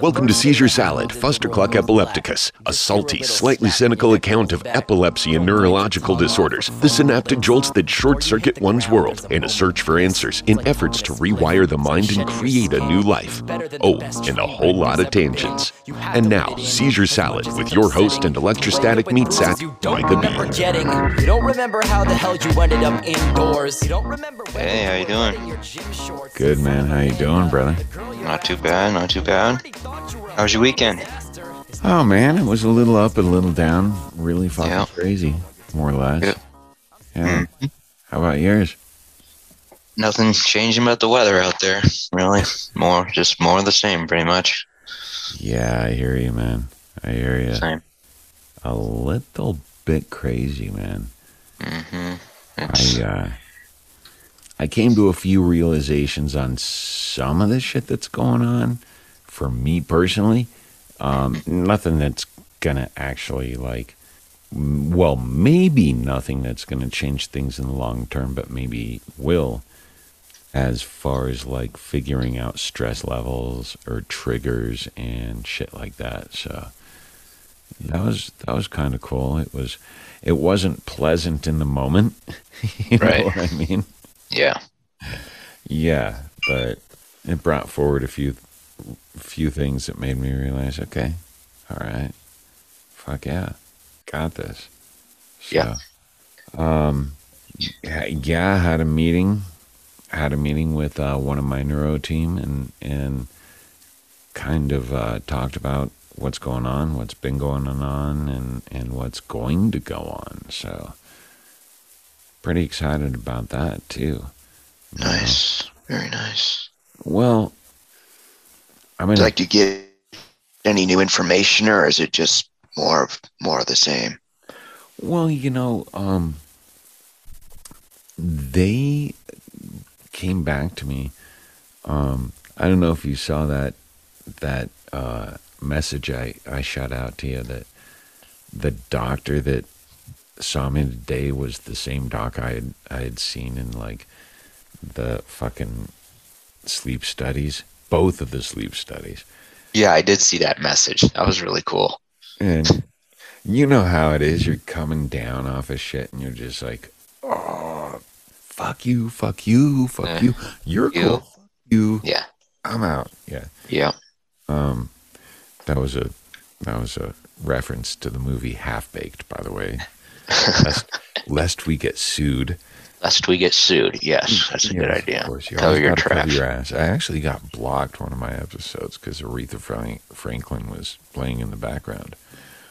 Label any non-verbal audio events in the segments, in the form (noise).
Welcome to Seizure Salad, Fustercluck epilepticus, a salty, slightly cynical account of epilepsy and neurological disorders, the synaptic jolts that short circuit one's world, and a search for answers in efforts to rewire the mind and create a new life. Oh, and a whole lot of tangents. And now, Seizure Salad with your host and electrostatic meat sack, Micah B. You don't remember how the hell you ended up indoors. You don't remember Hey, how you doing? Good man, how you doing, brother? Not too bad, not too bad. How was your weekend? Oh man, it was a little up, and a little down. Really fucking Yeah. crazy, more or less. Yeah. Yeah. How about yours? Nothing's changing about the weather out there, really. More, just more of the same, pretty much. Yeah, I hear you, man. I hear you. Same. A little bit crazy, man. Mm-hmm. It's, I uh, I came to a few realizations on some of the shit that's going on. For me personally, um, nothing that's gonna actually like. Well, maybe nothing that's gonna change things in the long term, but maybe will. As far as like figuring out stress levels or triggers and shit like that, so that was that was kind of cool. It was, it wasn't pleasant in the moment. (laughs) you Right. know what I mean? yeah. Yeah, but it brought forward a few few things that made me realize, okay, all right, fuck yeah, got this. So, Yeah. Um, yeah, had a meeting, had a meeting with uh, one of my neuro team, and and kind of uh, talked about what's going on, what's been going on, and and what's going to go on. So, pretty excited about that too. Nice. Very nice. Well, I mean, like to get any new information or is it just more of more of the same well, you know, um, they came back to me. Um, I don't know if you saw that that uh, message I I shot out to you that the doctor that saw me today was the same doc I had I had seen in like the fucking sleep studies, both of the sleep studies. Yeah, I did see that message. That was really cool. And you know how it is. You're coming down off of shit and you're just like, oh, fuck you, fuck you, fuck you. You're You. cool. Fuck you. Yeah. I'm out. Yeah. Yeah. Um, that was a that was a reference to the movie Half Baked, by the way. (laughs) lest, lest we get sued. Lest we get sued. Yes, that's a good idea. Of course, you Cover your gotta cover tracks. your ass. I actually got blocked one of my episodes because Aretha Franklin was playing in the background.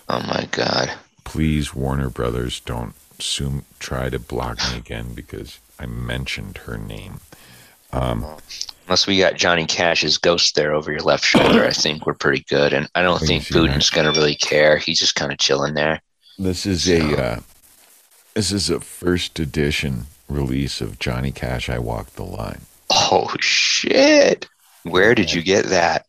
Oh my god. please warner brothers don't soon try to block me again because i mentioned her name um Unless we got Johnny Cash's ghost there over your left shoulder, I think we're pretty good. And I don't think? Putin's going to really care. He's just kind of chilling there. this is a uh this is a first edition release of johnny cash i walked the line Oh shit! Where did you get that?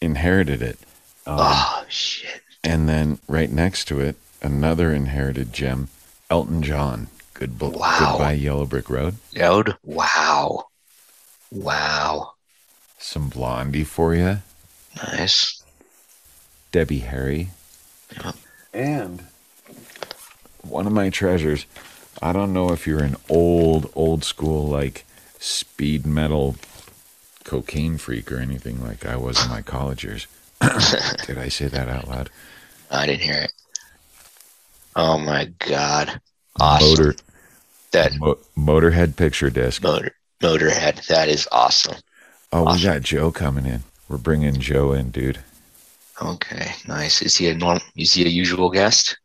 inherited it um, Oh shit! and then right next to it another inherited gem elton john Good Wow. goodbye yellow brick road Node? Wow! Wow! some blondie for you Nice. Debbie Harry. Yeah. And one of my treasures. I don't know if you're an old, old school, like speed metal cocaine freak or anything like I was in my college years. (laughs) Did I say that out loud? I didn't hear it. Oh my god! Awesome. Motor, That mo- Motorhead picture disc. motor Motorhead. That is awesome. Oh, we got Joe coming in. We're bringing Joe in, dude. Okay, nice. Is he a norm? Is he a usual guest?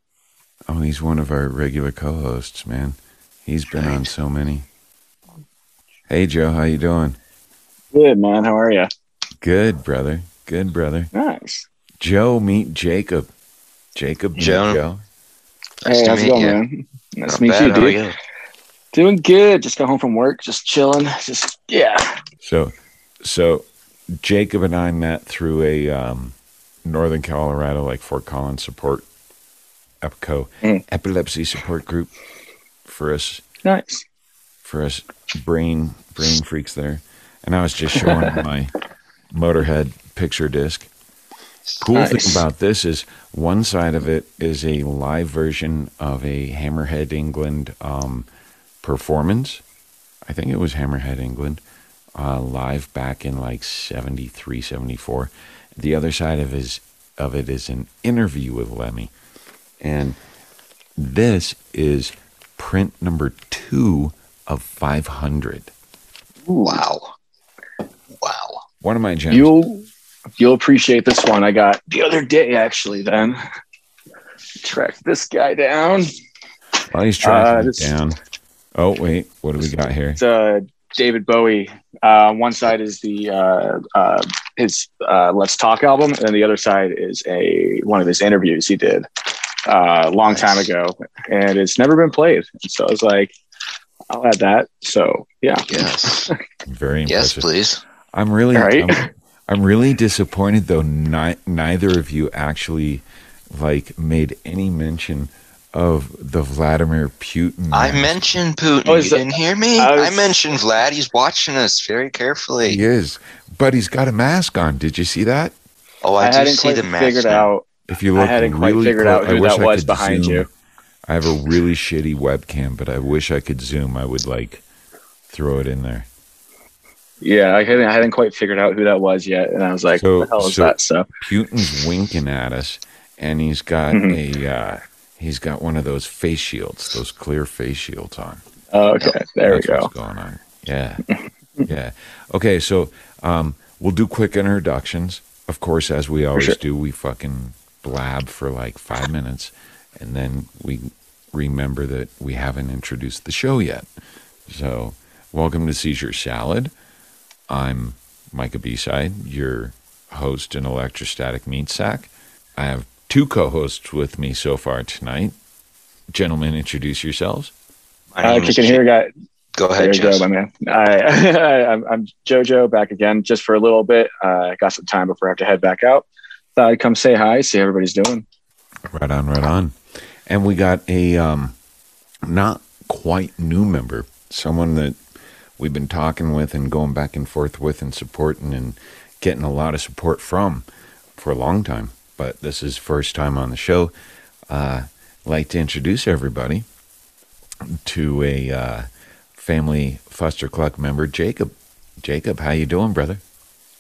Oh, he's one of our regular co-hosts, man. He's been on so many. Hey, Joe, how you doing? Good man, how are you? Good, brother. Good, brother. Nice. Joe, meet Jacob. Jacob, meet Joe. Joe. Nice hey, to how's it meet going, you. man? Nice Not to meet bad. you, How are dude. you? Doing good. Just got home from work, just chilling. Just yeah. So, so Jacob and I met through a um, Northern Colorado, like Fort Collins support, EPCO, Mm. epilepsy support group for us, Nice. for us brain brain freaks there. And I was just showing (laughs) my Motorhead picture disc, Cool Nice. thing about this is one side of it is a live version of a Hammerhead England um, performance. I think it was Hammerhead England uh, live back in like 73, 74. The other side of his of it is an interview with Lemmy, and this is print number two of 500. Wow. Wow. One of my gems. You'll you'll appreciate this one I got the other day actually. Then track this guy down. While he's tracking Uh, this- down. Oh wait, what do we got here? It's uh, David Bowie. Uh, one side is the uh, uh, his uh, Let's Talk album, and the other side is a one of his interviews he did uh, a long time ago, and it's never been played. So I was like, I'll add that. So yeah, Yes. (laughs) Very yes, please. I'm really, All right. I'm, I'm really disappointed though. Ni- neither of you actually like made any mention of the Vladimir Putin. I match. mentioned Putin. Oh, you that- didn't hear me? I I, mentioned Vlad. He's watching us very carefully. He is, but he's got a mask on. Did you see that? Oh, I, I, do hadn't see quite the mask. figured now. out. If you I look, hadn't quite really figured clo- out I who that I was behind zoom. you. I have a really shitty webcam, but I wish I could zoom. I would like throw it in there. Yeah, I hadn't, I hadn't quite figured out who that was yet, and I was like, So- "What the hell is so- that?" So Putin's winking at us, and he's got Mhm. a uh, he's got one of those face shields, those clear face shields on. oh, okay, there we go. what's going on. Yeah, yeah. Okay, so um, we'll do quick introductions. Of course, as we always sure. do, we fucking blab for like five minutes, and then we remember that we haven't introduced the show yet. So, welcome to Seizure Salad. I'm Micah B-side, your host and electrostatic meat sack. I have two co-hosts with me so far tonight. Gentlemen, introduce yourselves. My Uh, name is kicking here, guy. Go There ahead, you go, Jess. my man. I, (laughs) I'm, I'm JoJo back again just for a little bit. Uh, I got some time before I have to head back out. Thought I'd come say hi, see how everybody's doing. Right on, right on. And we got a um, not quite new member, someone that we've been talking with and going back and forth with and supporting and getting a lot of support from for a long time. But this is first time on the show. Uh, like to introduce everybody to a uh, family Fustercluck member, Jacob. Jacob, how you doing, brother?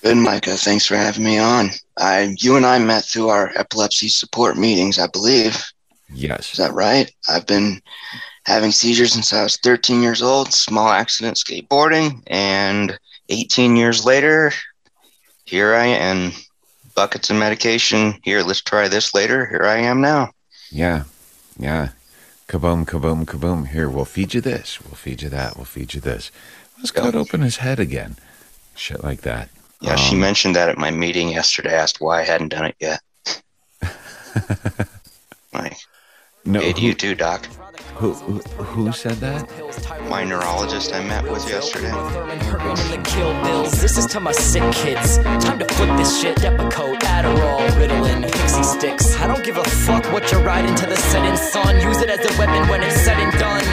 Good, Micah. Thanks for having me on. I, you and I met through our epilepsy support meetings, I believe. Yes. Is that right? I've been having seizures since I was 13 years old, small accident skateboarding, and 18 years later, here I am. Buckets of medication. Here, let's try this later. Here I am now. Yeah, yeah. Kaboom, kaboom, kaboom. Here, we'll feed you this. We'll feed you that. We'll feed you this. Let's cut open his head again. Shit like that. Yeah, she Um, mentioned that at my meeting yesterday. Asked why I hadn't done it yet. (laughs) like, No, hey, to who, you too, Doc. who, who, who said that? My neurologist I met with yesterday. This is to my sick kids. Time to flip this shit. Depakote, Adderall, Ritalin, Pixie sticks. I don't give a fuck what you're riding to the setting sun. Use it as a weapon when it's said and done.